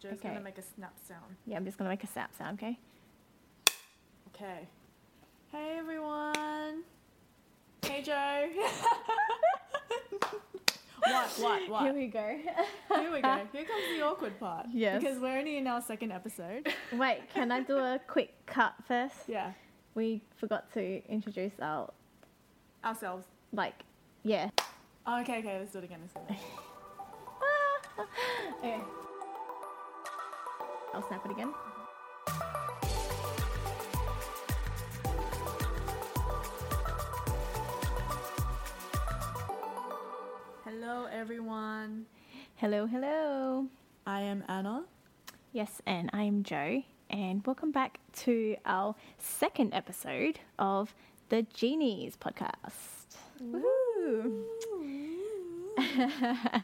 Joe's Okay. gonna make a snap sound. Yeah, I'm just gonna make a snap sound, okay? Okay. Hey everyone. Hey Joe. what? What? What? Here we go. Here we go. Here comes the awkward part. Yes. Because we're only in our second episode. Wait, can I do a quick cut first? Yeah. We forgot to introduce our Ourselves. like, yeah. Oh, okay, okay. Let's do it again. Let's do it again. Ah. okay. I'll snap it again. Hello everyone. Hello, hello. I am Anna. Yes, and I'm Joe, and welcome back to our second episode of the Genies podcast. Woo!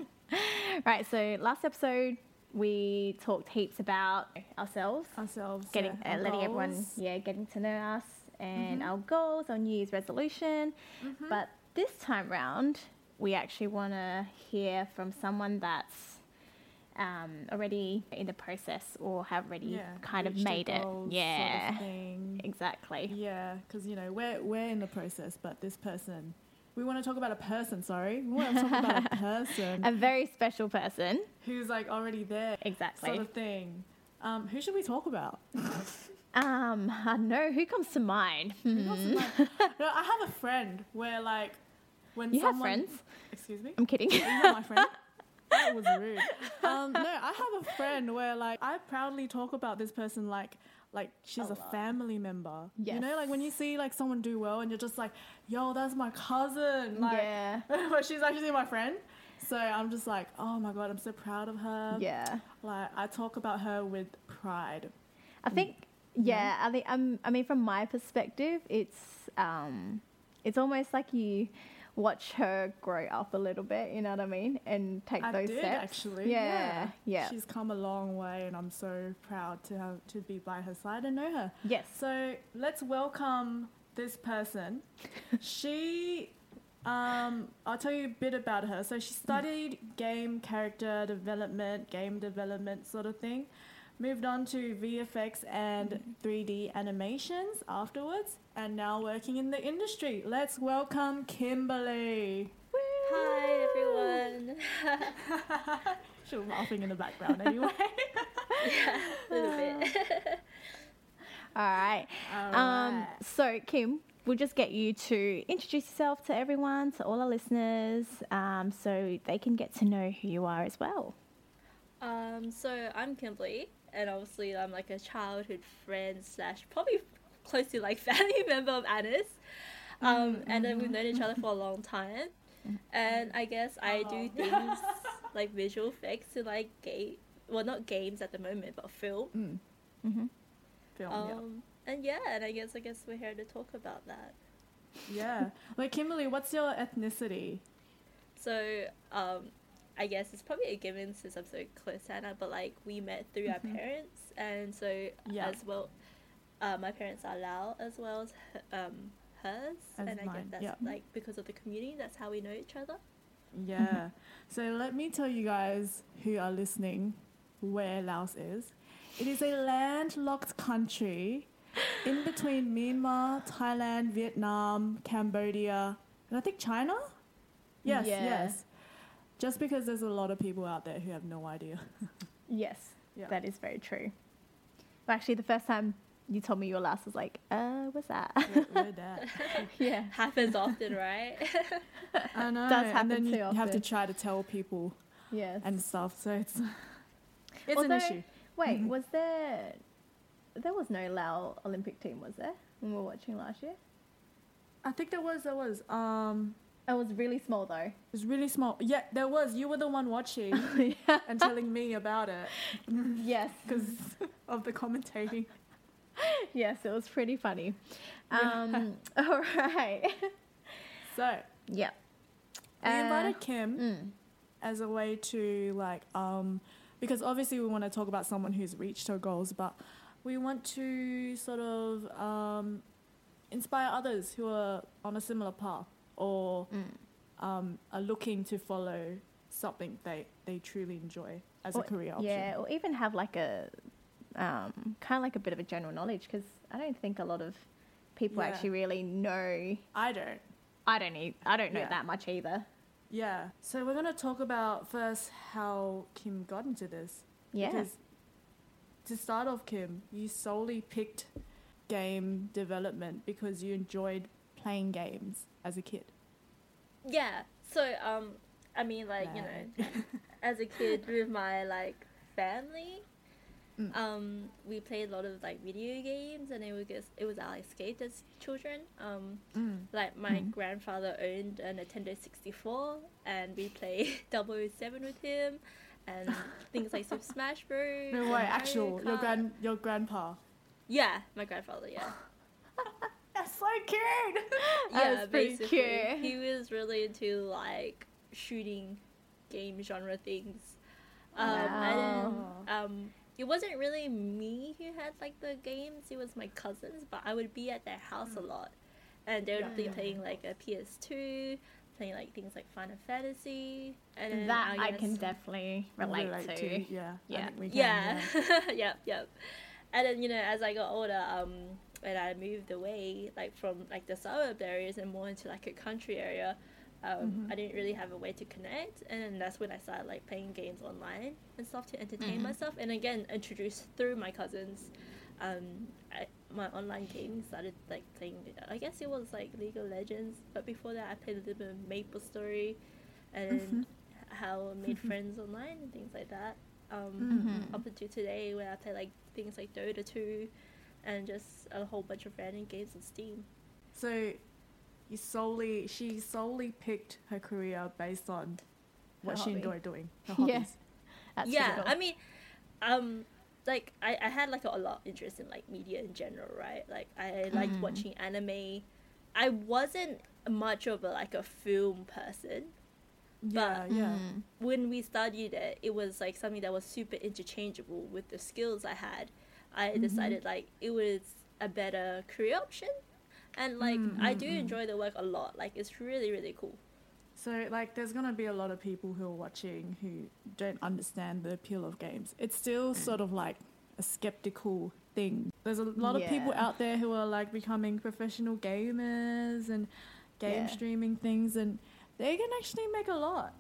right, so last episode we talked heaps about ourselves, Ourselves. getting yeah, uh, letting everyone yeah getting to know us and Mhm. our goals, our New Year's resolution. Mhm. But this time round, we actually want to hear from someone that's um, already in the process or have already yeah, kind of made it. Yeah, Sort of exactly. Yeah, because you know we're we're in the process, but this person, we want to talk about a person. Sorry, we want to talk about a person A very special person. who's like already there, Exactly. sort of thing. Um, who should we talk about? Um, I don't know who comes to mind. Who comes to Hmm. mind? no, I have a friend where like when You have someone, friends? Excuse me. I'm kidding. Are you not my friend? That was rude. Um, no, I have a friend where like I proudly talk about this person like like she's A a, family member. You know, like when you see like someone do well and you're just like, yo, that's my cousin. Like, yeah, but she's actually my friend. So I'm just like, oh my god, I'm so proud of her. yeah. Like I talk about her with pride. I think yeah, I think um, I mean from my perspective, it's um, it's almost like you watch her grow up a little bit. You know what I mean, and take I those did steps. actually. Yeah, yeah. She's come a long way, and I'm so proud to have to be by her side and know her. Yes. So let's welcome this person. she, um, I'll tell you a bit about her. So she studied game character development, game development sort of thing. Moved on to VFX and 3D animations afterwards, and now working in the industry. Let's welcome Kimberly. Hi everyone. She's laughing in the background anyway. yeah, a little bit. All right. Um, so Kim, we'll just get you to introduce yourself to everyone, to all our listeners, um, so they can get to know who you are as well. um, so I'm Kimberly, and obviously I'm like a childhood friend slash probably close to like family member of Anna's. Um, and then we've known each other for a long time, and I guess I do Oh. things like visual effects to like game, well not games at the moment, but film. Mm, hmm film, Um, and yeah, and I guess I guess we're here to talk about that. yeah. yeah. Like Kimberly, what's your ethnicity? So, um, I guess it's probably a given since I'm so close to Anna, but like we met through Mhm. our parents, and so Yeah. as well, uh, my parents are Lao as well as her, um, hers, As and I guess that's yeah. like because of the community, that's how we know each other. Yeah. so let me tell you guys who are listening where Laos is. It is a landlocked country in between Myanmar, Thailand, Vietnam, Cambodia, and I think China? Yes, Yeah. yes. Just because there's a lot of people out there who have no idea. Yes, Yeah. that is very true. Actually, the first time you told me your last was like, uh, what's that? Where, where that? yeah. Happens often, right? I know. Does and happen then you too have to try to tell people Yes. and stuff. So it's it's Although- an issue. Wait, Mhm. was there? There was no Lao Olympic team, was there? When we were watching last year. I think there was there was um It was really small though. it was really small. Yeah, there was. You were the one watching yeah. and telling me about it Yes. because of the commentating. Yes, it was pretty funny. Yeah. Um, all right. So yeah. we Uh, invited Kim Mm. as a way to like um because obviously we want to talk about someone who's reached her goals, but we want to sort of um inspire others who are on a similar path or Mm. um, are looking to follow something they, they truly enjoy. as or, a career option. Yeah, or even have like a um, kind of like a bit of a general knowledge because I don't think a lot of people Yeah. actually really know. I don't. I don't need. I don't know Yeah. that much either. Yeah. So we're gonna talk about first how Kim got into this. Yeah. Because to start off, Kim, you solely picked game development because you enjoyed playing games as a kid. Yeah. So um, I mean, like you know, as a kid with my like family, Mm. um, we played a lot of like video games, and it was just, it was our escape as children. Um, Mm. like my Mhm. grandfather owned a Nintendo 64, and we played 007 with him, and things like Super Smash Bros. No way, actual your grand your grandpa. Yeah, my grandfather. Yeah. That's so cute. yeah, That's pretty basically. cute. He was really into like shooting game genre things. Um, And um, it wasn't really me who had like the games, it was my cousins, but I would be at their house a lot. And they would Yeah. be Yeah. playing like a PS2, playing like things like Final Fantasy. And that I, can definitely relate, to. Yeah. I Yeah. can, yeah. yep, yep. And then, you know, as I got older, um, when I moved away, like from like the suburb areas and more into like a country area, um, Mhm. I didn't really have a way to connect, and that's when I started like playing games online and stuff to entertain Mhm. myself. And again, introduced through my cousins, um, I, my online gaming started like playing. I guess it was like League of Legends, but before that, I played a little bit of Maple Story, and then how I made friends online and things like that. Um, Mhm. up until today where I play like things like Dota 2 and just a whole bunch of random games on Steam. So you solely she solely picked her career based on what she hobby. enjoyed doing. Her Yeah. That's yeah, typical. I mean, um, like I, I had like a, a lot of interest in like media in general, right? Like I liked Mhm. watching anime. I wasn't much of a like a film person. Yeah, But- yeah. Mm. when we studied it, it was like something that was super interchangeable with the skills I had. I Mhm. decided like it was a better career option, and like Mm, I mm, do mm. enjoy the work a lot. Like it's really really cool. So like there's gonna be a lot of people who are watching who don't understand the appeal of games. It's still sort of like a skeptical thing. There's a lot of people out there who are like becoming professional gamers and game Yeah. streaming things and they can actually make a lot.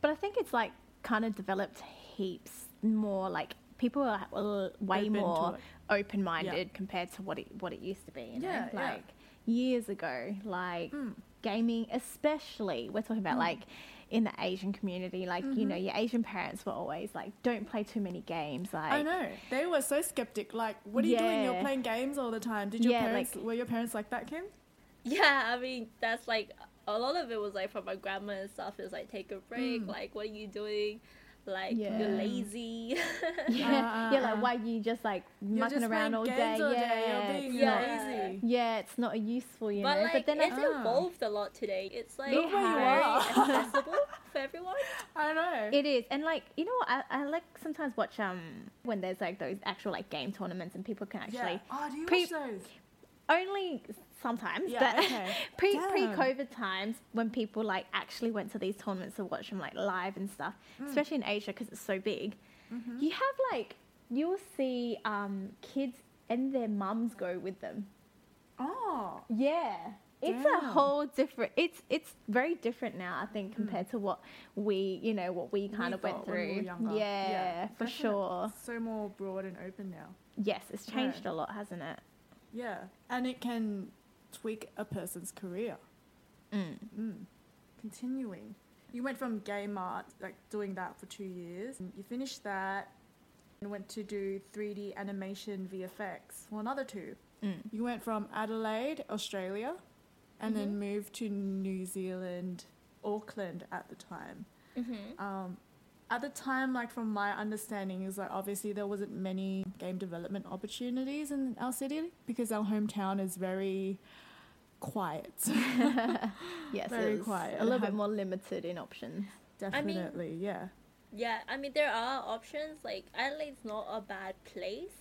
But I think it's like kind of developed heaps more. Like people are uh, way Open more open minded compared to what it what it used to be. You know? Yeah, yeah. like years ago, like Mm. gaming, especially we're talking about Mm. like in the Asian community. Like you Mhm. know, your Asian parents were always like, "Don't play too many games." Like I know. They were so skeptic. Like, what are you doing? You're playing games all the time. Did your Yeah, parents like- were your parents like that, Kim? Yeah, I mean that's like a lot of it was like from my grandma and stuff. Is like take a break. Mm. Like what are you doing? Like Yeah. you're lazy. yeah, Uh, yeah, uh, like uh. why you just like You're mucking just around playing all day? games all yeah, day. You're being it's Yeah. not- lazy. yeah, it's not useful, you but know. like but then it's Ah. evolved a lot today. It's like Look where very accessible for everyone. I don't know. It is, and like you know, what, I, I like sometimes watch um when there's like those actual like game tournaments and people can actually yeah. Oh, do you pre- watch those? only sometimes, Yeah, but okay. pre pre COVID times when people like actually went to these tournaments to watch them like live and stuff, Mm. especially in Asia because it's so big. Mhm. You have like you'll see um kids and their mums go with them. Oh. Yeah. It's Damn. a whole different it's it's very different now I think compared to what we you know what we kind We of went when we were through. younger. yeah, for sure. So more broad and open now. Yes, it's Yeah. changed a lot, hasn't it? Yeah. And it can tweak a person's career. Mm. Mm. Continuing. You went from game art, like doing that for two years. And you finished that and went to do 3D animation VFX for another two. Mm. You went from Adelaide, Australia, and then moved to New Zealand, Auckland at the time. Mm-hmm. Um, at the time, like from my understanding, is like obviously there wasn't many game development opportunities in our city because our hometown is very quiet. Yes, Very quiet. A little bit more limited in options. Definitely, yeah. Yeah, I mean there are options. Like Adelaide's not a bad place,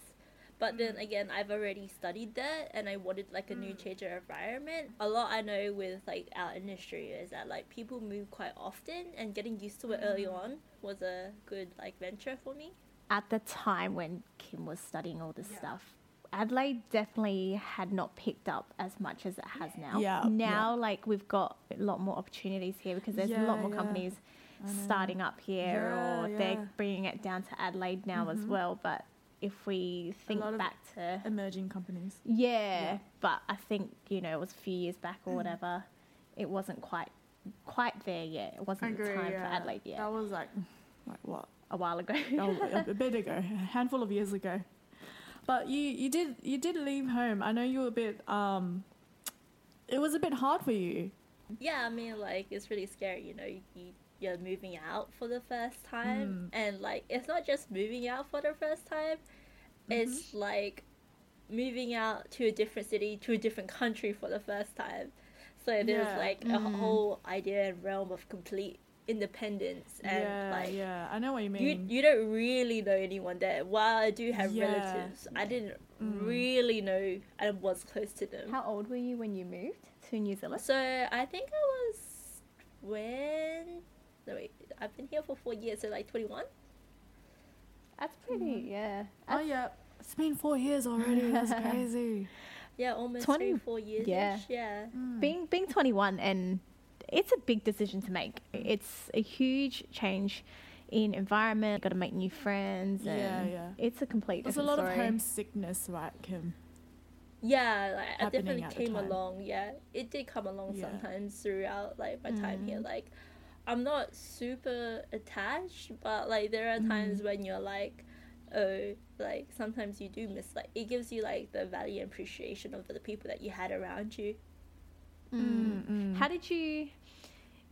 But then mm. again, I've already studied that, and I wanted like a new mm. change of environment. A lot I know with like our industry is that like people move quite often, and getting used to it early mm. on was a good like venture for me. At the time when Kim was studying all this Yeah. stuff, Adelaide definitely had not picked up as much as it has now. Yeah, Now, like we've got a lot more opportunities here because there's a lot more yeah. companies starting up here, Yeah, or yeah. they're bringing it down to Adelaide now as Mhm. well. But if we think back to Emerging companies. Yeah, Yeah. but I think you know it was a few years back or whatever. It wasn't quite quite there yet. It wasn't the time for Adelaide yet. That was like, like what? A while ago. Oh, a, a bit ago, a handful of years ago. But you, you did you did leave home. I know you were a bit um it was a bit hard for you. Yeah, I mean, like it's really scary. You know, you, you you're moving out for the first time, Mm. and like it's not just moving out for the first time. It's like moving out to a different city, to a different country for the first time. So there's Yeah. like a Mm. whole idea and realm of complete independence, and yeah, like yeah. I know what you you mean. you you don't really know anyone there. While I do have Yeah. relatives, I didn't Mm. really know and was close to them. How old were you when you moved to New Zealand? So I think I was when no wait, I've been here for four years, so like twenty one. That's pretty. Yeah. oh yeah. It's been four years already. That's crazy. Yeah, almost 20 three, four years. yeah. Yeah. Mm. Being being 21 and it's a big decision to make. It's a huge change in environment. You've Got to make new friends. And Yeah, yeah. It's a complete. There's a different lot of homesickness, right, Kim? Yeah, like I definitely came along. Yeah, it did come along Yeah. sometimes throughout like my time here. Mm. Like, I'm not super attached, but like there are times when you're like, oh, like sometimes you do miss. Like it gives you like the value and appreciation of the people that you had around you. Mm. Mm, How did you,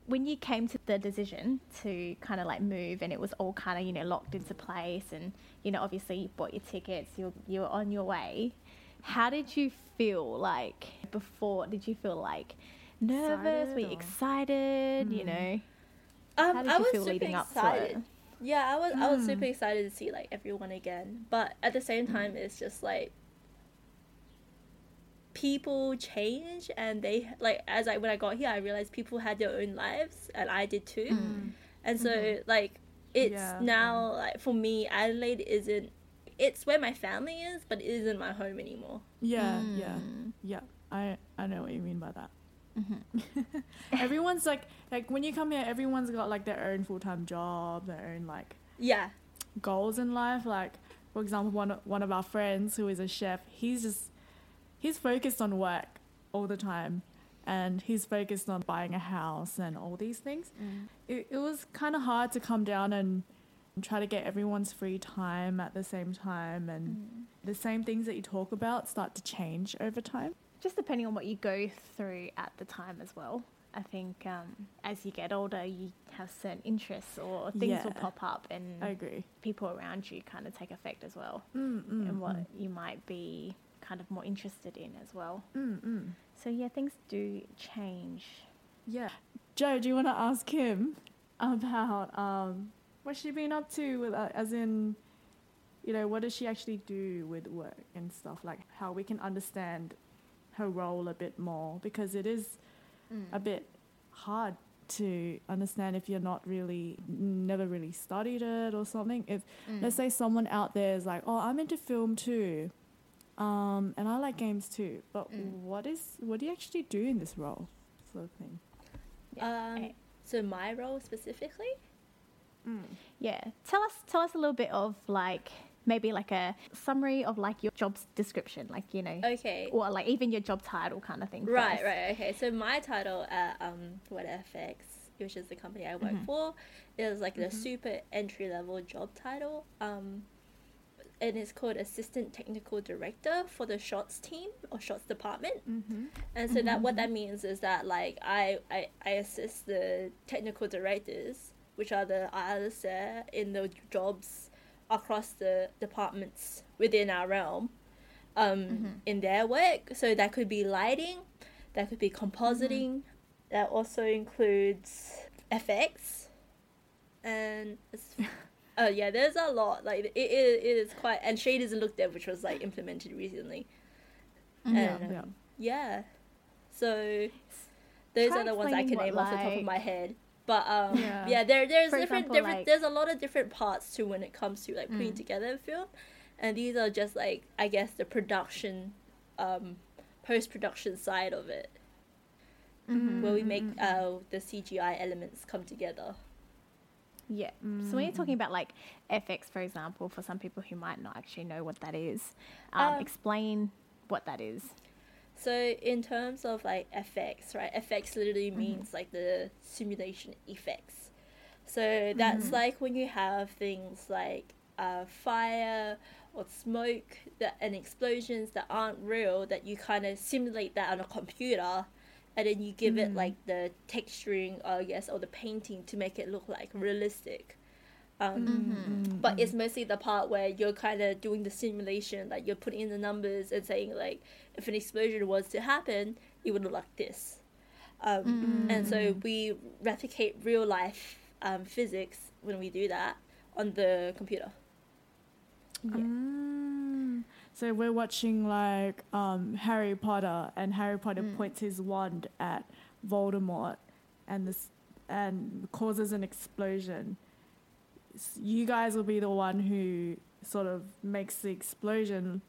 when you came to the decision to kind of like move and it was all kind of, you know, locked into place and, you know, obviously you bought your tickets, you, you were on your way. How did you feel like before? Did you feel like nervous? Were you Excited or- excited? You Mm. know, Um, how did I you was feel super leading up excited. to it? Yeah, I was. I was Mm. super excited to see like everyone again, but at the same time, it's just like people change, and they like as I when I got here, I realized people had their own lives, and I did too. Mm. And so Mhm. like it's Yeah, now like for me, Adelaide isn't. It's where my family is, but it isn't my home anymore. Yeah, yeah, Mm. yeah. I I know what you mean by that. Mhm. everyone's like like when you come here, everyone's got like their own full time job, their own like Yeah, goals in life. Like for example, one of- one of our friends who is a chef, he's just he's focused on work all the time, and he's focused on buying a house and all these things. It it was kind of hard to come down and try to get everyone's free time at the same time, and Mm. the same things that you talk about start to change over time. Just depending on what you go through at the time as well. I think um, as you get older, you have certain interests or things will pop up, and I agree. people around you kind of take effect as well, Mm, mm, and what mm, you might be kind of more interested in as well. mm, mm. So yeah, things do change. Yeah. Joe, do you want to ask him about um, what's she been up to with, uh, as in, you know, what does she actually do with work and stuff like how we can understand her role a bit more because it is a bit hard to understand if you're not really never really studied it or something. If Mm. let's say someone out there is like, "Oh, I'm into film too." Um, and I like games too, but Mm. what is what do you actually do in this role, sort of thing? Yeah. Um, Eh, so my role specifically. yeah. Tell us, tell us a little bit of like maybe like a summary of like your job's description, like you know, Okay. or like even your job title kind of thing. Right, first. right, okay. So my title at um Weta FX, which is the company I work Mhm. for, is like the Mhm. super entry level job title. Um, and it's called Assistant Technical Director for the Shots team or Shots department. Mm-hmm. And so that what Mhm. that means is that like I, I, I assist the technical directors, which are the others there in the jobs across the departments within our realm, um, Mhm. in their work. So that could be lighting, that could be compositing, that also includes effects, and it's, Oh yeah, there's a lot. Like it, it, it is quite and shaders and look dev, which was like implemented recently. Mm-hmm. Yeah, And, yeah. um, yeah. So those Try are the ones I can name off the top of my head. But um, Yeah. yeah. there there's For different example, different like- there's a lot of different parts to when it comes to like putting Mm. together a film, and these are just like I guess the production, um, post production side of it, Mhm. where we make Mm, uh the CGI elements come together. Yeah. So when you're talking about like FX, for example, for some people who might not actually know what that is, um, Um, explain what that is. So in terms of like effects, right? Effects literally mm-hmm. means like the simulation effects. So that's mm-hmm. like when you have things like uh, fire or smoke that and explosions that aren't real that you kind of simulate that on a computer and then you give it mm. like the texturing or I guess or the painting to make it look like realistic. Um, Mm, but it's mostly the part where you're kind of doing the simulation like you're putting in the numbers and saying like if an explosion was to happen it would look like this. Um, and so we replicate real life um, physics when we do that on the computer. Mm. So we're watching like um, Harry Potter, and Harry Potter points his wand at Voldemort, and this and causes an explosion. S- You guys will be the one who sort of makes the explosion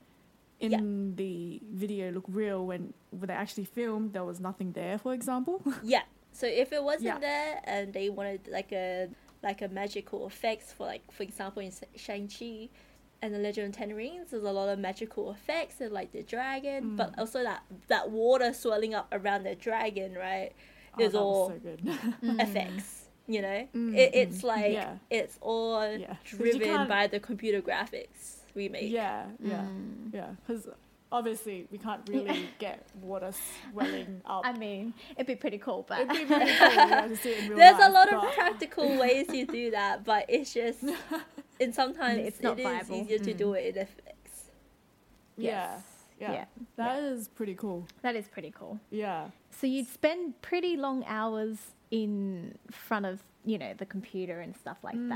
in Yeah. the video look real when when they actually filmed there was nothing there, for example. yeah so if it wasn't Yeah. there and they wanted like a like a magical effects for like for example in shang chi and the legend of ten rings there's a lot of magical effects and like the dragon but mm. also that that water swelling up around the dragon right Oh, is that all so good. Mm. effects you know Mm, it, it's like yeah. it's all Yeah. 'Cause you driven by the computer graphics we make Yeah, yeah, Mm. yeah. Because obviously we can't really get water swelling up. I mean, it'd be pretty cool, but It'd be really cool yeah, to see it in real there's a life, lot of practical ways to do that but it's just and sometimes It's not it is viable. easier to Mm. do it in effects Yeah, yeah, yeah, That is pretty cool. that is pretty cool. Yeah. So you'd spend pretty long hours in front of you know the computer and stuff like Mm.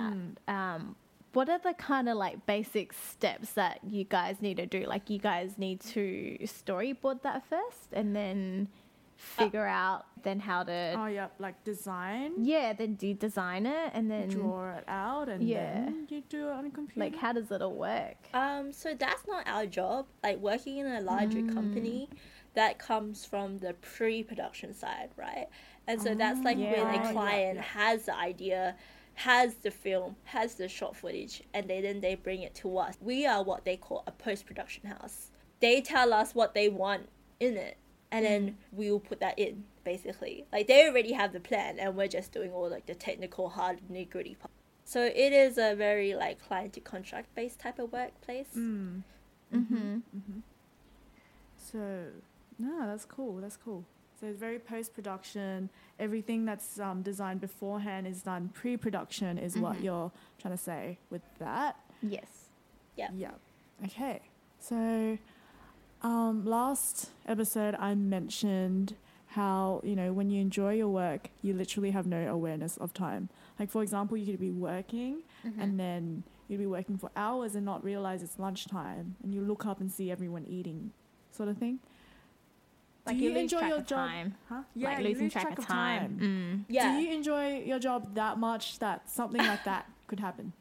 that. Um, what are the kind of like basic steps that you guys need to do? Like you guys need to storyboard that first, and then figure out then how to Oh yeah, like design, yeah, then do you design it, and then draw it out, and Yeah. then you do it on a computer. like how does it all work? um so that's not our job like working in a larger Mm. company that comes from the pre-production side right and so that's like yeah. when Oh, a yeah, client yeah. has the idea has the film has the short footage and they then they bring it to us we are what they call a post-production house they tell us what they want in it and then we will put that in basically like they already have the plan and we're just doing all like the technical hard nitty gritty part so it is a very like client to contract based type of workplace Mm. Mm-hmm. So, no, that's cool. That's cool. So it's very post production. Everything that's um, designed beforehand is done pre production, is what Mhm. you're trying to say with that. Yes. Yeah. Yeah. Okay. So, um, last episode, I mentioned how, you know, when you enjoy your work, you literally have no awareness of time. Like, for example, you could be working Mm-hmm. and then you'd be working for hours and not realize it's lunchtime and you look up and see everyone eating, sort of thing. Like Do you you enjoy your job? time. Huh? like losing lose track, of time. Mm. yeah Do you enjoy your job that much that something like that could happen?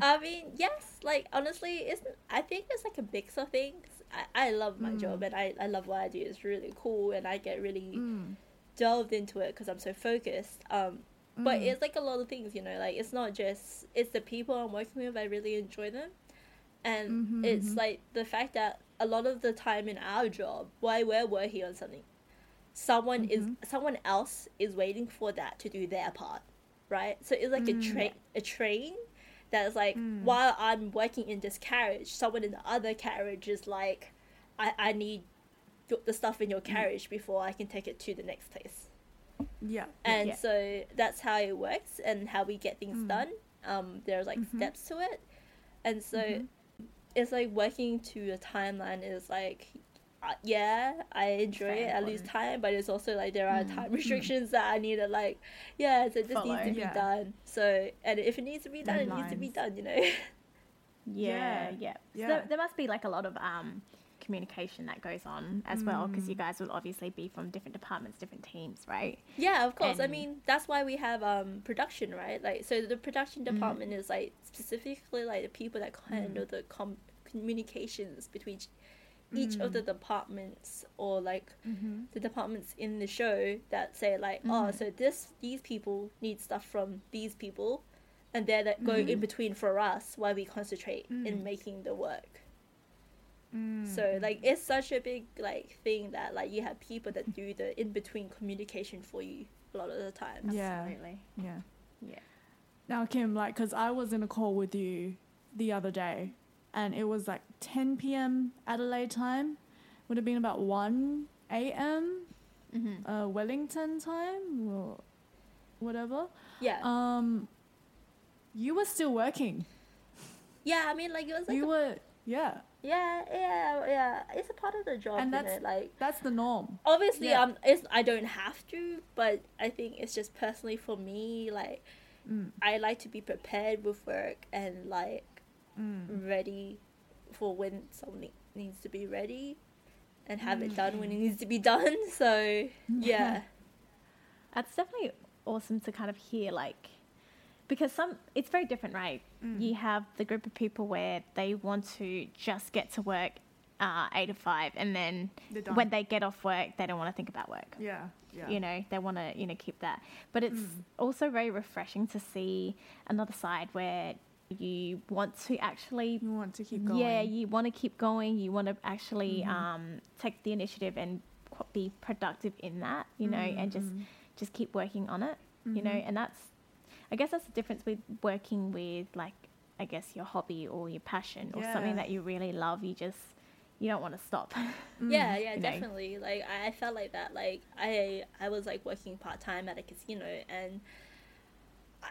I mean, yes. Like honestly, it's. I think it's like a mix of things. I, I love my Mm. job and I, I love what I do. It's really cool and I get really Mm. delved into it because I'm so focused. Um, but Mm. it's like a lot of things, you know. Like it's not just it's the people I'm working with. I really enjoy them, and Mhm, it's mhm. like the fact that a lot of the time in our job, why we're working on something, someone is Mhm. someone else is waiting for that to do their part, right? So it's like Mm. a train, a train that is like Mm. while I'm working in this carriage, someone in the other carriage is like, I I need the stuff in your Mm. carriage before I can take it to the next place. Yeah. And Yeah. so that's how it works and how we get things Mm. done. Um, there's like Mhm. steps to it, and so Mhm. It's like working to a timeline is like uh, yeah, I enjoy very it. I lose important. time, but it's also like there are time restrictions that I need to like, yeah, so it just Follow, needs to be yeah. done. So, and if it needs to be done, it needs to be done. You know. Yeah, Yeah. yeah. So Yeah. There, there must be like a lot of um, communication that goes on as well because you guys will obviously be from different departments, different teams, right? Yeah, of course. I mean, that's why we have um production, right? Like, so the production Mm. department is like specifically like the people that handle the com- communications between each, each of the mm. departments or like Mm-hmm. the departments in the show that say like, oh, mm-hmm. so this these people need stuff from these people, and they're that go in mm-hmm. between for us while we concentrate in mm. making the work. Mm. So like it's such a big like thing that like you have people that do the in between communication for you a lot of the time. Yeah. Absolutely. Yeah. Yeah. Now, Kim, like, because I was in a call with you the other day, and it was like 10 p.m. Adelaide time. Would have been about 1 a.m. Mm-hmm. Uh, Wellington time or whatever. Yeah. Um, you were still working. yeah, I mean like it was like you a- were, yeah. yeah, yeah, yeah. It's a part of the job, And that's- it? Like That's the norm. obviously Yeah. um it's I don't have to, but I think it's just personally for me like Mm. I like to be prepared with work and like Mm. ready for when something needs to be ready and have it done Mm. when it needs to be done. So yeah. That's definitely awesome to kind of hear, like, because some it's very different, right? Mm. You have the group of people where they want to just get to work uh, eight to five, and then when they get off work, they don't want to think about work. Yeah. Yeah. You know, they want to you know keep that. But it's Mm. also very refreshing to see another side where you want to actually You want to keep going. yeah, you want to keep going. You want to actually Mhm. um, take the initiative and qu- be productive in that, you know, and just Mhm. just keep working on it, you know. Mhm. And that's, I guess, that's the difference with working with like, I guess your hobby or your passion or something that you really love. You just you don't want to stop. Mm. Yeah, yeah, you know. definitely. Like I, I felt like that. Like I I was like working part time at a casino and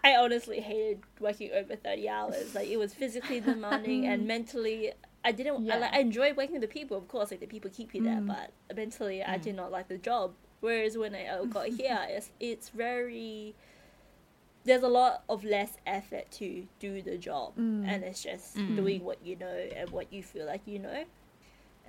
I honestly hated working over thirty hours. Like it was physically demanding and mentally I didn't I, like, I enjoyed working with the people, of course, like the people keep you there, Mm. but mentally I Mm. did not like the job. Whereas when I got here, it's it's very there's a lot of less effort to do the job Mm. and it's just Mm. doing what you know and what you feel like you know.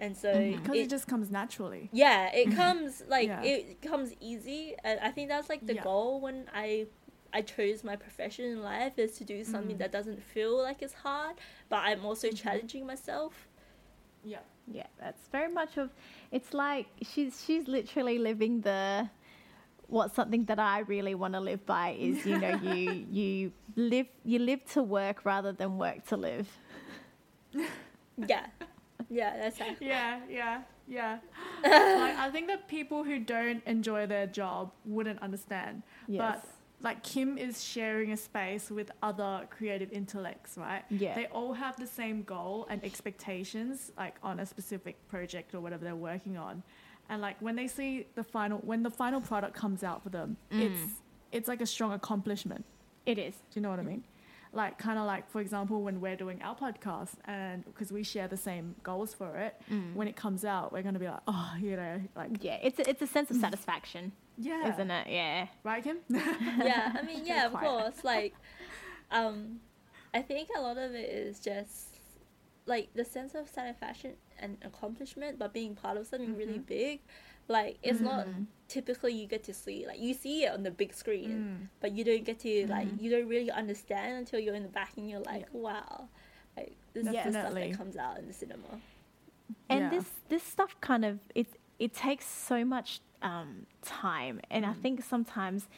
And so. Because it, just comes naturally. yeah, it comes like Yeah. it comes easy, and I think that's like the Yeah. goal when I I chose my profession in life is to do something Mm. that doesn't feel like it's hard, but I'm also Mhm. challenging myself. Yeah. yeah, that's very much of. It's like she's she's literally living the. What's something that I really want to live by is you know you you live you live to work rather than work to live. Yeah, yeah, that's how. Yeah, yeah, yeah. like I think that people who don't enjoy their job wouldn't understand. Yes. But like Kim is sharing a space with other creative intellects, right? Yeah. They all have the same goal and expectations, like on a specific project or whatever they're working on. And like when they see the final, when the final product comes out for them, Mm. it's it's like a strong accomplishment. It is. Do you know what I mean? Like kind of like for example when we're doing our podcast and because we share the same goals for it, Mm. when it comes out we're gonna be like oh you know like Yeah, it's a, it's a sense of satisfaction, yeah, isn't it? Yeah. right Kim? yeah, I mean, yeah, of course. Like, um, I think a lot of it is just like the sense of satisfaction and accomplishment, but being part of something really Mhm. big. Like, it's not Mhm. typically you get to see like you see it on the big screen, Mm. but you don't get to like Mhm. you don't really understand until you're in the back and you're like, wow, like this is the stuff that comes out in the cinema. And Yeah. this this stuff kind of it it takes so much um, time, and I Mm. think sometimes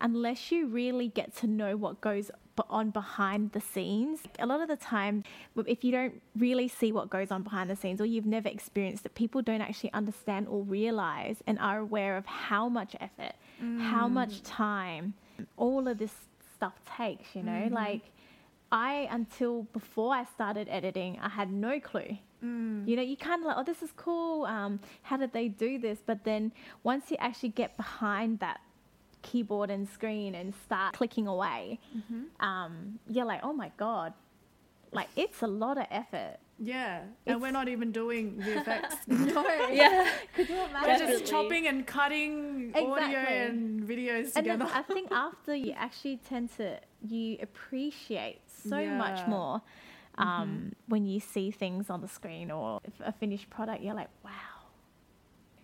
unless you really get to know what goes on behind the scenes, a lot of the time, if you don't really see what goes on behind the scenes, or you've never experienced it, people don't actually understand or realize and are aware of how much effort, how much time, all of this stuff takes. You know, Mhm. like. I until before I started editing, I had no clue. Mm. You know, you kind of like, oh, this is cool. Um, how did they do this? But then once you actually get behind that keyboard and screen and start clicking away, Mhm. um, you're like, oh my god, like it's a lot of effort. Yeah, It's- and we're not even doing VFX. no. Yeah. Could you imagine? We're just chopping and cutting audio and videos And then together. I think after you actually tend to you appreciate so much Yeah. Mm-hmm. more um, when you see things on the screen or a finished product. You're like, wow.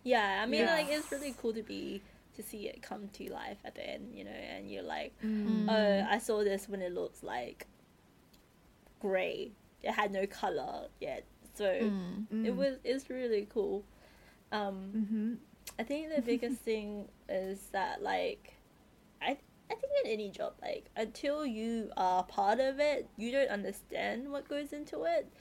Yeah, I mean, Yeah. like it's really cool to be to see it come to life at the end, you know, and you're like, Mm. oh, I saw this when it looks like gray. It had no color yet, so Mm. it was it's really cool. Um, Mm-hmm. I think the biggest thing is that like, I I think in any job, like until you are part of it, you don't understand what goes into it,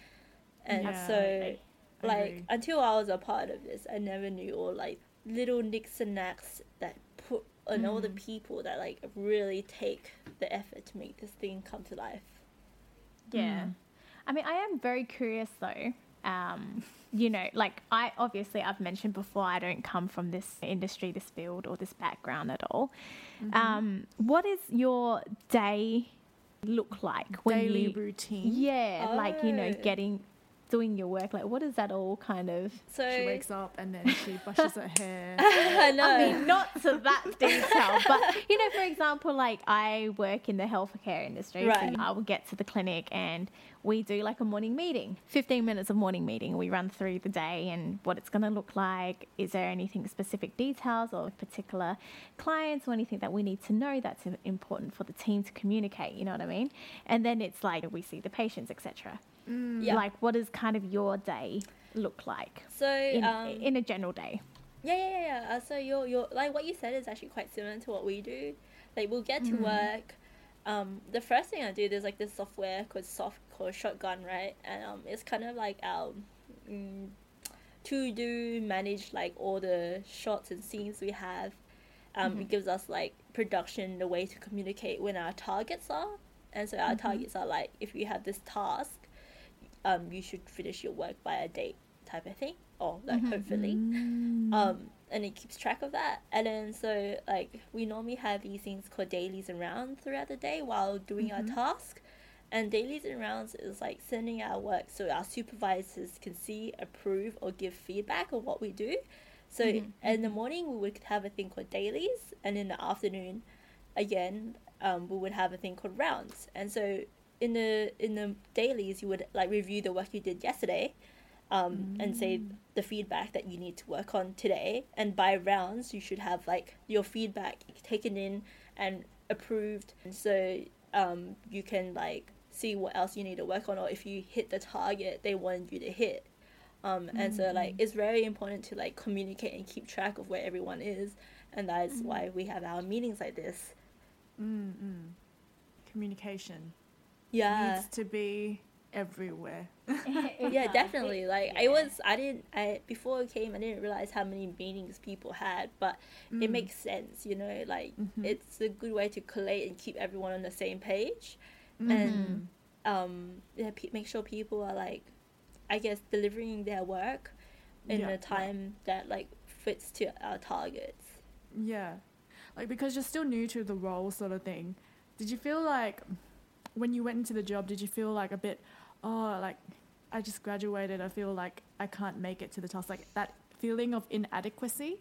and Yeah. so Absolutely. like Agree. until I was a part of this, I never knew all like little nicks and knacks that put and all the Mm. people that like really take the effort to make this thing come to life. Yeah. Mm. I mean, I am very curious though. Um, you know, like I obviously I've mentioned before, I don't come from this industry, this field, or this background at all. Mm-hmm. Um, what is your day look like when Daily you? routine. Yeah, like you know, Oh. getting doing your work. Like, what is that all kind of? So She wakes up and then she brushes her hair. I know. I mean, not to that detail, but you know, for example, like I work in the healthcare industry, Right. so I will get to the clinic and we do like a morning meeting, 15 minutes of morning meeting. We run through the day and what it's going to look like. Is there anything specific details or particular clients or anything that we need to know that's important for the team to communicate? You know what I mean? And then it's like we see the patients, etc. Mm. Yeah. Like, what does kind of your day look like so in, um, in a general day? Yeah, yeah, yeah. yeah. Uh, so your your like what you said is actually quite similar to what we do. Like we'll get to Mm. work. Um, the first thing I do there's like this software called soft called Shotgun, right? And um, it's kind of like our mm, to do manage like all the shots and scenes we have. Um, It gives us like production the way to communicate when our targets are, and so our targets are like if you have this task, um, you should finish your work by a date type of thing, or like hopefully um, and it keeps track of that. And then so like we normally have these things called dailies and rounds throughout the day while doing our task. And dailies and rounds is like sending our work so our supervisors can see, approve, or give feedback on what we do. So in the morning we would have a thing called dailies, and in the afternoon, again, um, we would have a thing called rounds. And so in the in the dailies you would like review the work you did yesterday, um, and say the feedback that you need to work on today. And by rounds, you should have like your feedback taken in and approved. And so um, you can like see what else you need to work on, or if you hit the target they wanted you to hit. Um, and so like it's very important to like communicate and keep track of where everyone is, and that is why we have our meetings like this. Mm-mm. Communication Yeah. needs to be everywhere. yeah definitely like i was i didn't i before it came i didn't realize how many meetings people had but it Mm. makes sense you know like Mhm. it's a good way to collate and keep everyone on the same page Mm-hmm. and um yeah, pe- make sure people are like i guess delivering their work in Yeah, a yeah. time that like fits to our targets Yeah. Like because you're still new to the role sort of thing. Did you feel like when you went into the job, did you feel like a bit oh like I just graduated, I feel like I can't make it to the task like that feeling of inadequacy?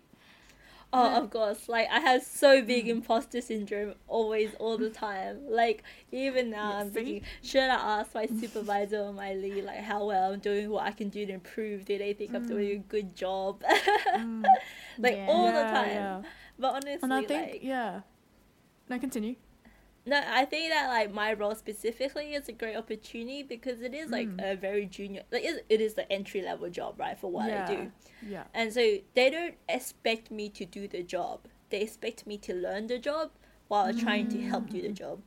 Oh, Yeah. of course. Like I have so big Mm. imposter syndrome always, all the time. Like even now, I'm thinking, should I ask my supervisor or my lead like how well I'm doing, what I can do to improve? Do they think I'm doing a good job? Mm. like Yeah. all the time. yeah. But honestly, And I think like yeah. No, continue. No, I think that like my role specifically is a great opportunity because it is like Mm. a very junior. Like it, is the entry level job, right, for what yeah. I do. Yeah. And so they don't expect me to do the job. They expect me to learn the job while trying to help do the job.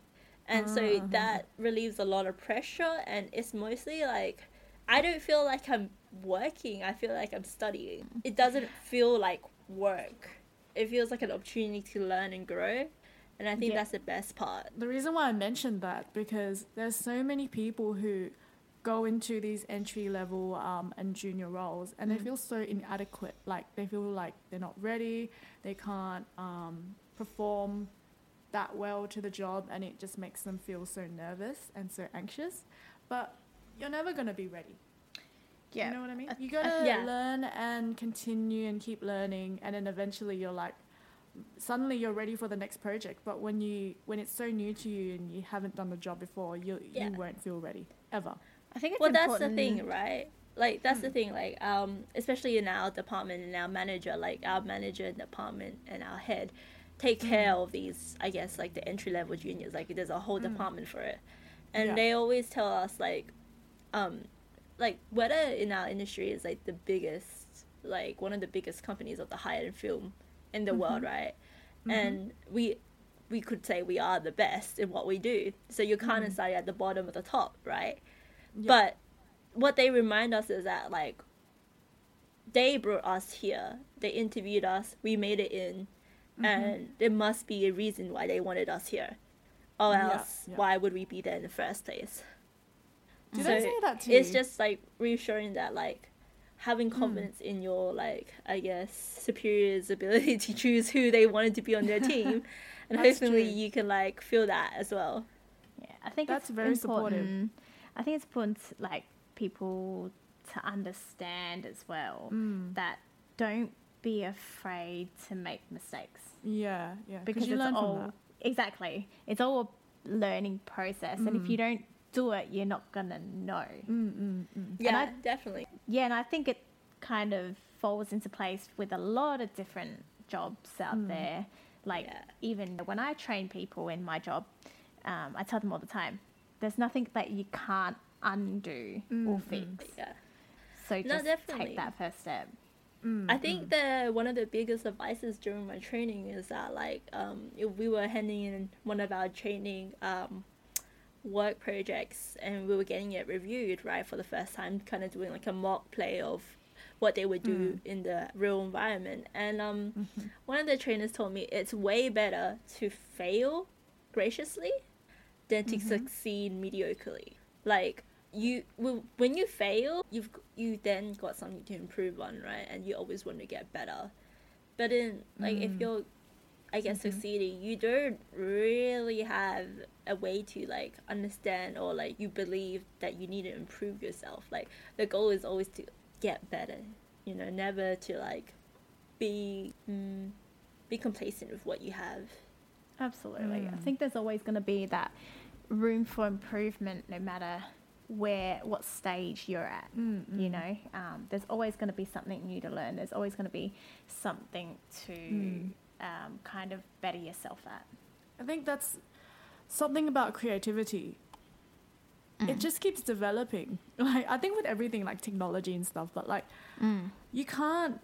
And so Ah. that relieves a lot of pressure and it's mostly like I don't feel like I'm working. I feel like I'm studying. It doesn't feel like work. It feels like an opportunity to learn and grow. And I think Yeah. that's the best part. The reason why I mentioned that because there's so many people who go into these entry level um, and junior roles and they Mm. feel so inadequate. Like they feel like they're not ready, they can't um, perform that well to the job, and it just makes them feel so nervous and so anxious. But you're never gonna be ready. Yeah. You know what I mean? You gotta yeah. learn and continue and keep learning, and then eventually you're like, suddenly you're ready for the next project. But when you when it's so new to you and you haven't done the job before, you Yeah. you won't feel ready ever. I think it's well that's the thing right like that's the thing like um especially in our department and our manager like our manager and department and our head take care of these i guess like the entry level juniors like there's a whole department for it and Yeah. they always tell us like um like whether in our industry is like the biggest like one of the biggest companies of the high end film in the world mm-hmm. right mm-hmm. and we we could say we are the best in what we do so kind of mm-hmm. starting at the bottom of the top right Yeah. but what they remind us is that like they brought us here, they interviewed us, we made it in, Mm-hmm. and there must be a reason why they wanted us here, or else yeah. why would we be there in the first place? Do So they say that to It's you? just like reassuring that like having Hmm. confidence in your like I guess superior's ability to choose who they wanted to be on their team, and hopefully true. you can like feel that as well. Yeah, I think That's it's very supportive. important. I think it's important, to, like people to understand as well Mm. that don't be afraid to make mistakes Yeah, yeah. because you it's learn from all that. exactly it's all a learning process, and if you don't do it, you're not gonna know. Mm, mm, mm. Yeah, I- definitely. Yeah, and I think it kind of falls into place with a lot of different jobs out there. Like Yeah. even when I train people in my job, um, I tell them all the time, there's nothing that you can't undo or fix. Yeah. So No, just definitely. take that first step. Mm, I think the one of the biggest advices during my training is that like um if we were handing in one of our training um work projects and we were getting it reviewed right for the first time kind of doing like a mock play of what they would do hmm. in the real environment. And um mm-hmm. one of the trainers told me it's way better to fail graciously than to mm-hmm. succeed mediocrely. Like you when you fail you've you then got something to improve on right and you always want to get better. But in like if mm. you're i guess succeeding you don't really have a way to like understand or like you believe that you need to improve yourself. Like the goal is always to get better you know never to like be mm, be complacent with what you have. Absolutely. I think there's always going to be that room for improvement no matter where what stage you're at you know? Um, there's always going to be something new to learn. There's always going to be something to um, kind of better yourself at I think that's something about creativity. It just keeps developing. Like I think with everything like technology and stuff, but like you can't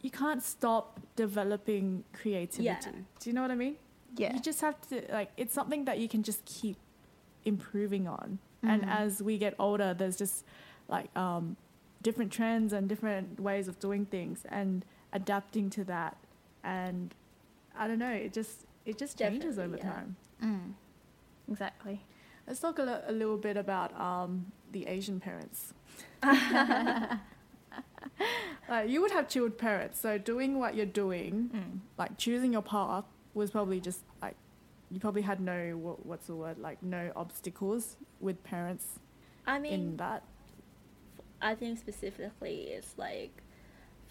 you can't stop developing creativity. Yeah. Do you know what I mean? yeah You just have to like it's something that you can just keep improving on. And as we get older, there's just like um, different trends and different ways of doing things and adapting to that. And I don't know, it just it just changes over yeah. time. exactly Let's talk a, li- a little bit about um, the Asian parents. like you would have chilled parents, so doing what you're doing, like choosing your path, was probably just like you probably had no what, what's the word like no obstacles with parents i mean in that. I think specifically it's like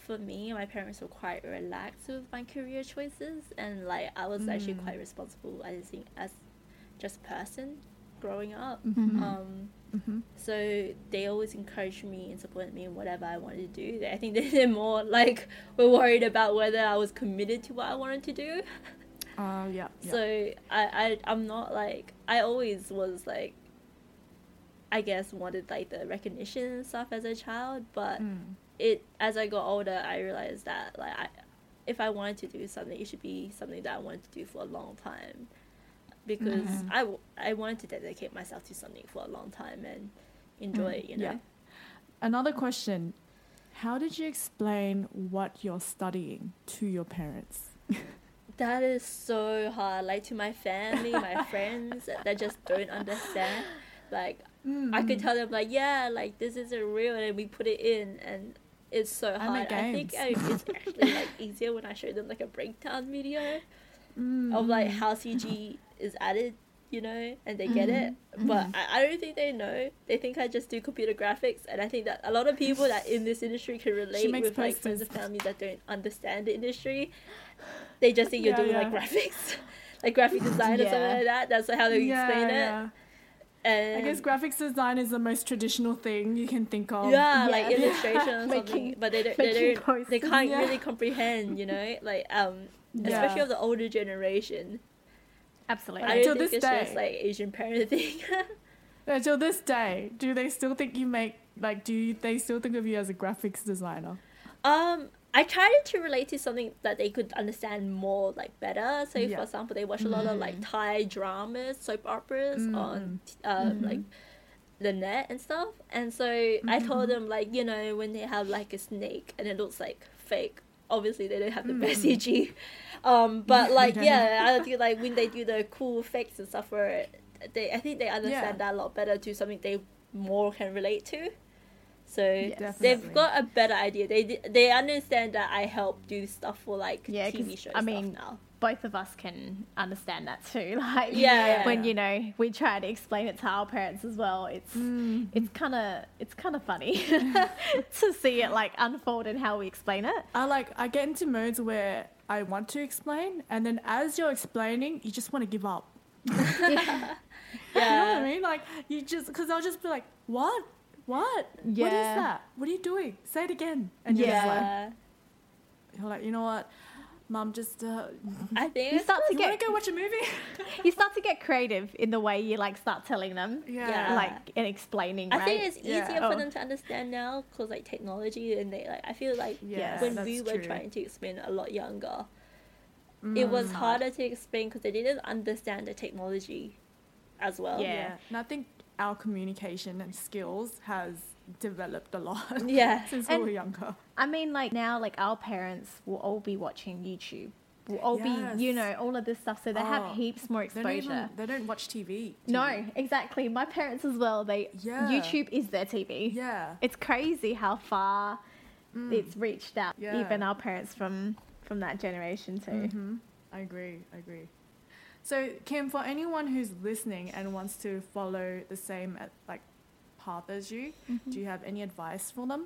for me, my parents were quite relaxed with my career choices, and like I was actually Mm. quite responsible. I think as just a person growing up. Mm-hmm. Um, Mm-hmm. so they always encouraged me and supported me in whatever I wanted to do. I think they're more like were worried about whether I was committed to what I wanted to do. Uh, yeah. yeah. So I, I I'm not like I always was like I guess wanted like the recognition and stuff as a child, but Mm. It as I got older I realized that like I if I wanted to do something it should be something that I wanted to do for a long time because Mhm. I, w- I wanted to dedicate myself to something for a long time and enjoy it, you know. yeah. Another question: How did you explain what you're studying to your parents? That is so hard. Like to my family, my friends that just don't understand. Like I could tell them like, yeah, like this isn't real, and we put it in, and it's so hard. I think I, um, it's actually like easier when I show them like a breakdown video Mm. of like how CG is added you know, and they get it. But I, I don't think they know. They think I just do computer graphics, and I think that a lot of people that in this industry can relate with like friends and family that don't understand the industry. They just think you're Yeah, doing like graphics, like graphic design or something like that. That's how they explain it. And I guess graphics design is the most traditional thing you can think of. yeah, like Yeah. illustration or something. Making- but they don't, they don't, they can't Yeah. really comprehend, you know, like um, especially of the older generation. Absolutely. I Until don't think this it's just day. like Asian parenting. Until this day, do they still think you make like? Do you, they still think of you as a graphics designer? um, I tried to relate to something that they could understand more, like better. So, Yeah. for example, they watch a lot of like mm-hmm. Thai dramas, soap operas mm-hmm. on um, like the net and stuff. And so I told them like, you know, when they have like a snake and it looks like fake, obviously they don't have the best CG. Um, but like yeah, I feel like when they do the cool effects and stuff for it, they I think they understand Yeah. that a lot better to something they more can relate to. So Definitely. they've got a better idea. They they understand that I help do stuff for like Yeah, 'cause, TV shows. I mean, now. both of us can understand that too. Like Yeah, yeah, when yeah. you know we try to explain it to our parents as well. It's Mm. it's kind of it's kind of funny to see it like unfold and how we explain it. I like I get into modes where I want to explain, and then as you're explaining, you just want to give up. You know what Yeah. I mean? Like you just because I'll just be like, what, what, what is Yeah. that? What are you doing? Say it again. And you're just like, Yeah. you're like, you know what, mom, just uh, I think You start to you want get to go watch a movie? you start to get creative in the way you like start telling them, Yeah. like and explaining. I right? think it's Yeah. easier for Oh. them to understand now because like technology and they like I feel like Yeah, when we were true. trying to explain a lot younger, it was harder to explain because they didn't understand the technology as well. Yeah. And I think our communication and skills has developed a lot Yeah. since And- we were younger. I mean, like now, like our parents will all be watching YouTube. Will all be, you know, all of this stuff. So they Oh, have heaps more They don't, exposure. even, they don't watch TV. No, exactly. My parents as well. They Yeah. YouTube is their TV. Yeah. It's crazy how far Mm. it's reached out. Yeah. Even our parents from from that generation too. hmm I agree. I agree. So, Kim, for anyone who's listening and wants to follow the same uh, like path as you, Mm-hmm. do you have any advice for them?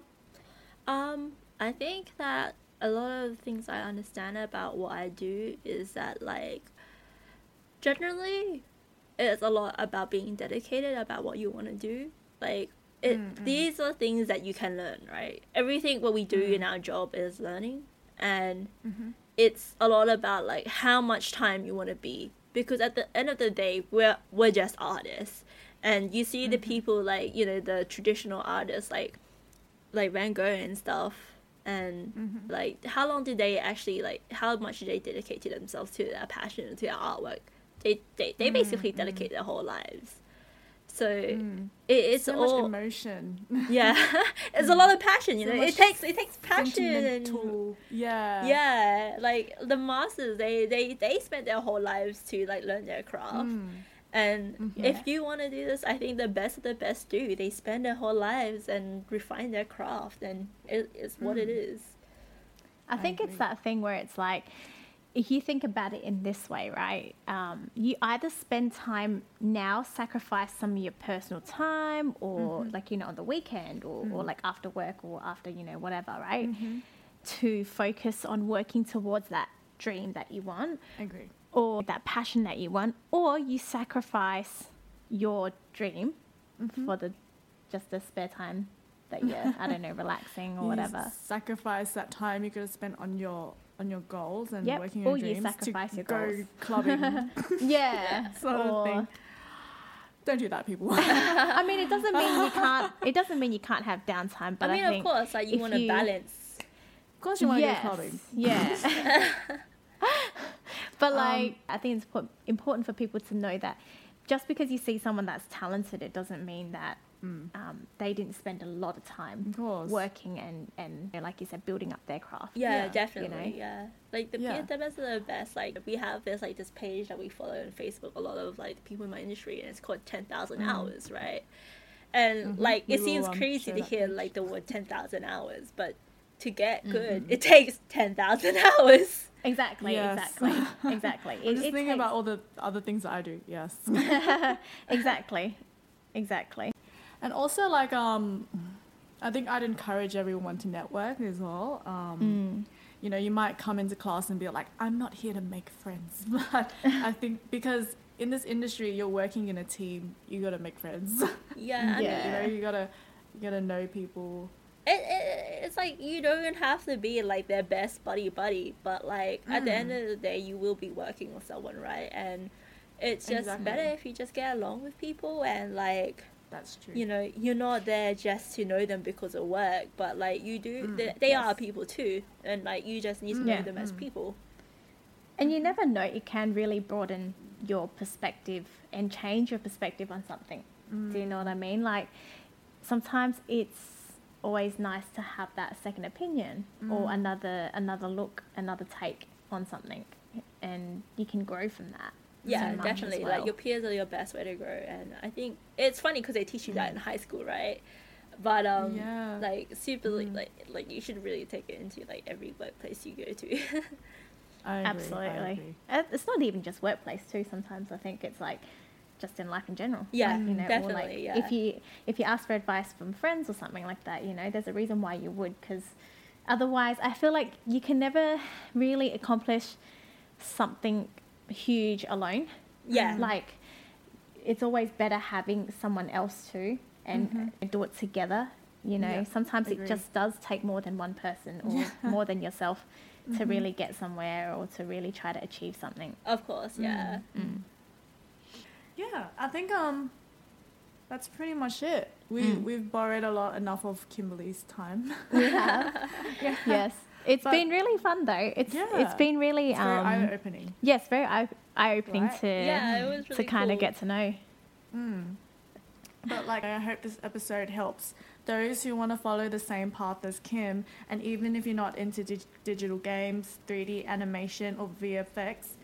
Um, I think that a lot of the things I understand about what I do is that like generally it's a lot about being dedicated about what you want to do. Like it Mm, mm. these are things that you can learn, right? Everything what we do Mm. in our job is learning and Mm-hmm. it's a lot about like how much time you want to be because at the end of the day we're we're just artists. And you see the mm-hmm. people like you know the traditional artists like like Van Gogh and stuff. And Mm-hmm. like how long did they actually like how much did they dedicate to themselves to their passion to their artwork? They they, they mm-hmm. basically mm-hmm. dedicate their whole lives so it, it's so all much emotion. yeah it's a lot of passion you So know it takes it takes passion and Yeah. yeah like the masters they they they spent their whole lives to like learn their craft Mm. and Mhm. if you want to do this i think the best of the best do they spend their whole lives and refine their craft and it, it's what it Mm. is I think it's that thing where it's like, if you think about it in this way, right? Um, you either spend time now, sacrifice some of your personal time, or mm-hmm. like you know on the weekend, or, or mm-hmm. like after work, or after you know whatever, right? Mm-hmm. To focus on working towards that dream that you want, I agree. or that passion that you want, or you sacrifice your dream for the just the spare time that you're I don't know relaxing or You whatever. Sacrifice that time you could have spent on your on your goals and Yep, working your or you dreams sacrifice to your go goals. clubbing. Yeah, sort of thing. Don't do that, people. I mean, it doesn't mean you can't. It doesn't mean you can't have downtime. But i mean think of course like you want to you- balance of course, you want to yes, go clubbing. Yeah. but Um, like, I think it's important for people to know that just because you see someone that's talented, it doesn't mean that um, they didn't spend a lot of time Mm. Of working and and you know, like you said, building up their craft. yeah, Yeah, you definitely know? yeah like the Yeah. the best the best like we have this like this page that we follow on facebook a lot of like people in my industry and it's called 10000 hours right and like it will, seems um, crazy share to hear page. like the word 10000 hours but to get good, Mm-hmm. it takes ten thousand hours. Exactly, Yes. exactly, exactly. I'm just thinking about all the other things that I do. Yes. exactly, exactly. And also, like, um, I think I'd encourage everyone to network as well. Um, You know, you might come into class and be like, I'm not here to make friends. But I think because in this industry, you're working in a team, you got to make friends. Yeah, Yeah. you know, you got to you got to know people. it, it, it's like you don't have to be like their best buddy buddy, but like at the end Mm. of the day, you will be working with someone, right? And it's just Exactly. better if you just get along with people and like That's true. you know you're not there just to know them because of work, but like you do Mm, they, they yes. are people too, and like you just need to Mm. know Yeah. them as Mm. people. And you never know, it can really broaden your perspective and change your perspective on something. Do you know what I mean? Like sometimes it's always nice to have that second opinion or Mm. another another look, another take on something, and you can grow from that. Yeah, so much as definitely. well. Like your peers are your best way to grow, and I think it's funny because they teach you that in high school, right? But um, Yeah. like super Mm. like like you should really take it into like every workplace you go to. I agree, I Absolutely. Uh, It's not even just workplace too. Sometimes I think it's like just in life in general. Yeah, Like, you know, or like definitely, yeah. if you if you ask for advice from friends or something like that, you know, there's a reason why you would because otherwise, I feel like you can never really accomplish something huge alone. yeah, Like it's always better having someone else too and do it together. You know, Yeah, sometimes it just does take more than one person or more than yourself to really get somewhere or to really try to achieve something. of course, yeah. Mm. Yeah, I think um, that's pretty much it. We Mm. we've borrowed a lot enough of Kimberly's time. We have. yes. It's But- been really fun though. It's Yeah. it's been really It's very um eye opening. yes, very eye eye opening Right? to Yeah, it was to really kind of cool. get to know. Mm. But like, I hope this episode helps those who want to follow the same path as Kim, and even if you're not into dig- digital games, 3D animation, or VFX,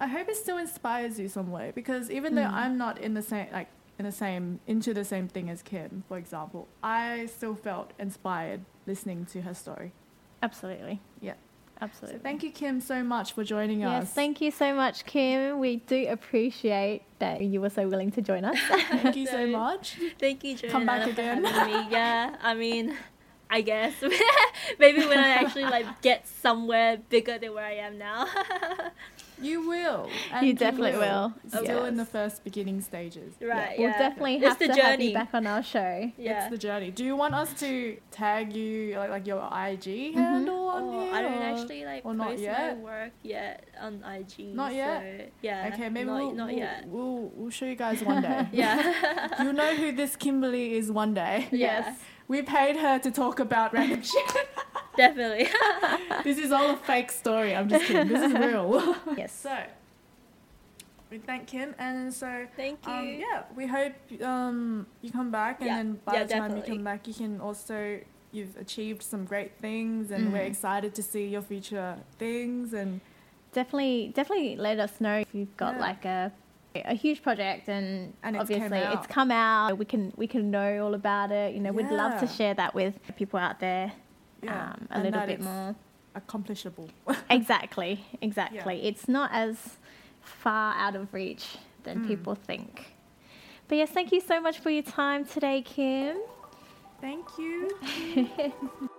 I hope it still inspires you some way. Because even though Mm. I'm not in the same like in the same into the same thing as Kim, for example, I still felt inspired listening to her story. Absolutely. Yeah. Absolutely. So thank you, Kim, so much for joining Yes, us. Yes, thank you so much, Kim. We do appreciate that you were so willing to join us. Thank you so So- much. Thank you, Joanna, Come back again. having me. Yeah, I mean, I guess maybe when I actually like get somewhere bigger than where I am now. You will. and You definitely will. Still in the first beginning stages. right. Yeah. we'll yeah. definitely It's have the to have journey. you back on our show. Yeah. It's the journey. Do you want us to tag you like like your IG mm-hmm. handle oh, on Oh, here? I don't or- actually like or not post yet? my work yet on IG. Not yet? So, yeah. Okay, maybe not, we'll, not we'll, yet. We'll we'll show you guys one day. Yeah. You'll know who this Kimberly is one day. Yeah. We paid her to talk about random shit. Definitely. this is all a fake story. I'm just kidding. This is real. Yes. so we thank Kim, and so Thank you. um, yeah, we hope um you come back, and Yeah. then by Yeah, the time you come back, you can also you've achieved some great things, and we're Mm. excited to see your future things and. definitely definitely let us know if you've got Yeah. like a a huge project and, And it's obviously it's come out we can we can know all about it you know we'd love to share that with people out there Yeah, um, a and little bit more accomplishable. exactly exactly it's not as far out of reach than Mm. people think but yes thank you so much for your time today kim Thank you.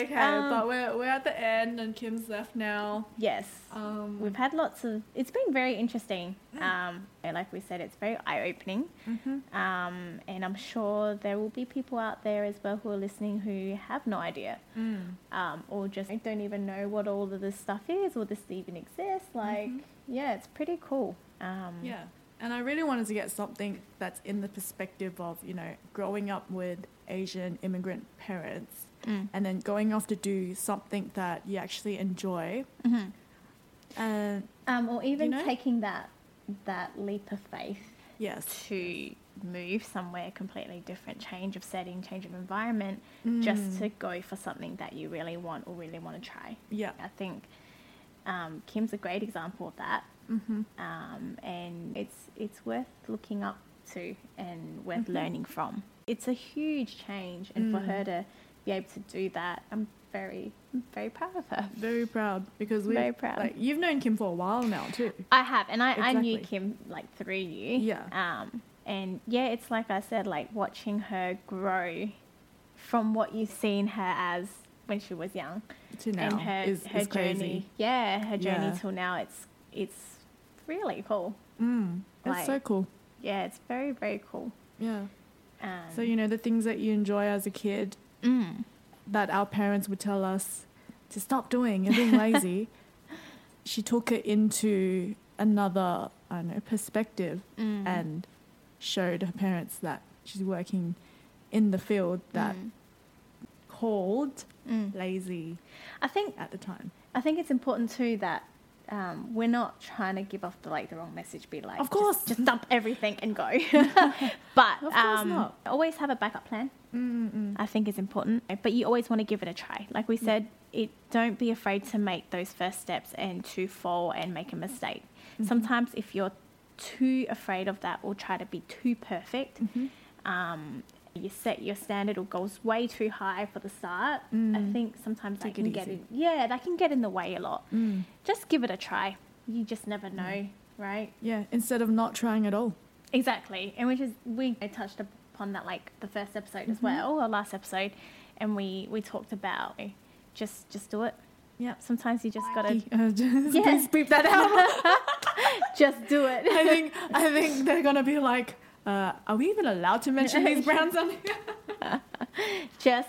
Okay, Um, but we're we're at the end, and Kim's left now. yes Um, we've had lots of it's been very interesting um, like we said it's very eye-opening mhm. Um, and I'm sure there will be people out there as well who are listening who have no idea Mm. um, or just don't even know what all of this stuff is or this even exists. Like, yeah, it's pretty cool. Um, Yeah, and I really wanted to get something that's in the perspective of you know growing up with Asian immigrant parents, Mm. and then going off to do something that you actually enjoy, Mhm. and Um, or even know? taking that that leap of faith yes, to move somewhere completely different, change of setting, change of environment, just Mm. to go for something that you really want or really want to try. yeah, I think um, Kim's a great example of that, Mm-hmm. um, and it's it's worth looking up to and worth Mhm. learning from. It's a huge change, and for Mm. her to be able to do that, I'm very very proud of her. Very proud because we Very proud. Like you've known Kim for a while now too. I have, and I, I knew Kim like through you. Yeah. Um, and yeah, it's like I said, like watching her grow from what you've seen her as when she was young, To now and her is, her is journey. crazy. Yeah, her journey Yeah. till now. It's it's really cool. Mm, that's so cool. Yeah, it's very very cool. Yeah. Um, So you know the things that you enjoy as a kid mm, that our parents would tell us to stop doing and being lazy. she took it into another I don't know perspective mm, and showed her parents that she's working in the field that mm, called mm. lazy I think at the time. I think it's important too that um, we're not trying to give off the like the wrong message. Be like, Of course. just, dump everything and go. but Of course um, not. always have a backup plan. Mm-mm. I think is important. But you always want to give it a try. Like we Yeah. said, it don't be afraid to make those first steps and to fall and make a mistake. Mhm. Sometimes if you're too afraid of that or try to be too perfect, Mhm. um, you set your standard or goals way too high for the start. I Mm. think sometimes that Take it can get in. Yeah, that can get in the way a lot. Mm. Just give it a try. You just never know, right? Yeah, instead of not trying at all. Exactly, and which is we touched upon that like the first episode as Mhm. well, or last episode, and we we talked about eh, just just do it. Yeah. Sometimes you just gotta Uh, just Yeah. Beep that out. just do it. I think I think they're gonna be like, uh, are we even allowed to mention these brands on here? just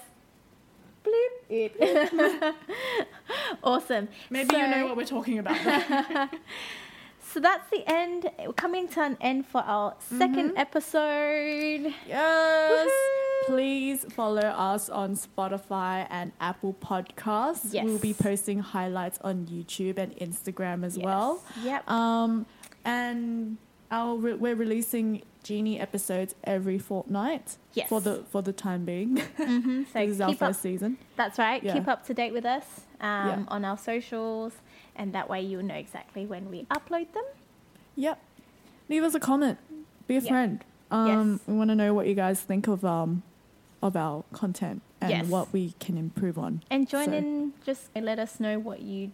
bloop it. awesome. Maybe you know what we're talking about. So that's the end. We're coming to an end for our 2nd Mhm. episode. yes. Woohoo! Please follow us on Spotify and Apple Podcasts. Yes. We'll be posting highlights on YouTube and Instagram as well. Yes. Yep. Um, and our re- we're releasing Genie episodes every fortnight yes. for the for the time being. hmm So this is our keep up first season. That's right. Yeah. Keep up to date with us um, Yeah. on our socials, and that way you'll know exactly when we upload them. Yep. Leave us a comment. Be a Yeah. friend. Um, Yes. We want to know what you guys think of um of our content and Yes. what we can improve on. And join So- in. Just let us know what you,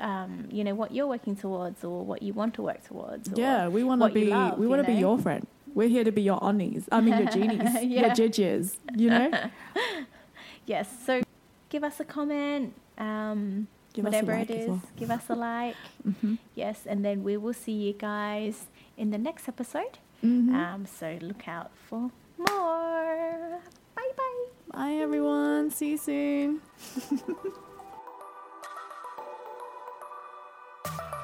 um, you know, what you're working towards or what you want to work towards. or- yeah, we want to be love, we want to be your friend. We're here to be your onnies. I mean your genies, your Yeah. jidges. You know, Yes. So give us a comment. Um, Give whatever us a like it is, well. give us a like. Mhm. Yes, and then we will see you guys in the next episode. Mhm. Um, so look out for more. Bye bye. Bye everyone. See you soon. Bye.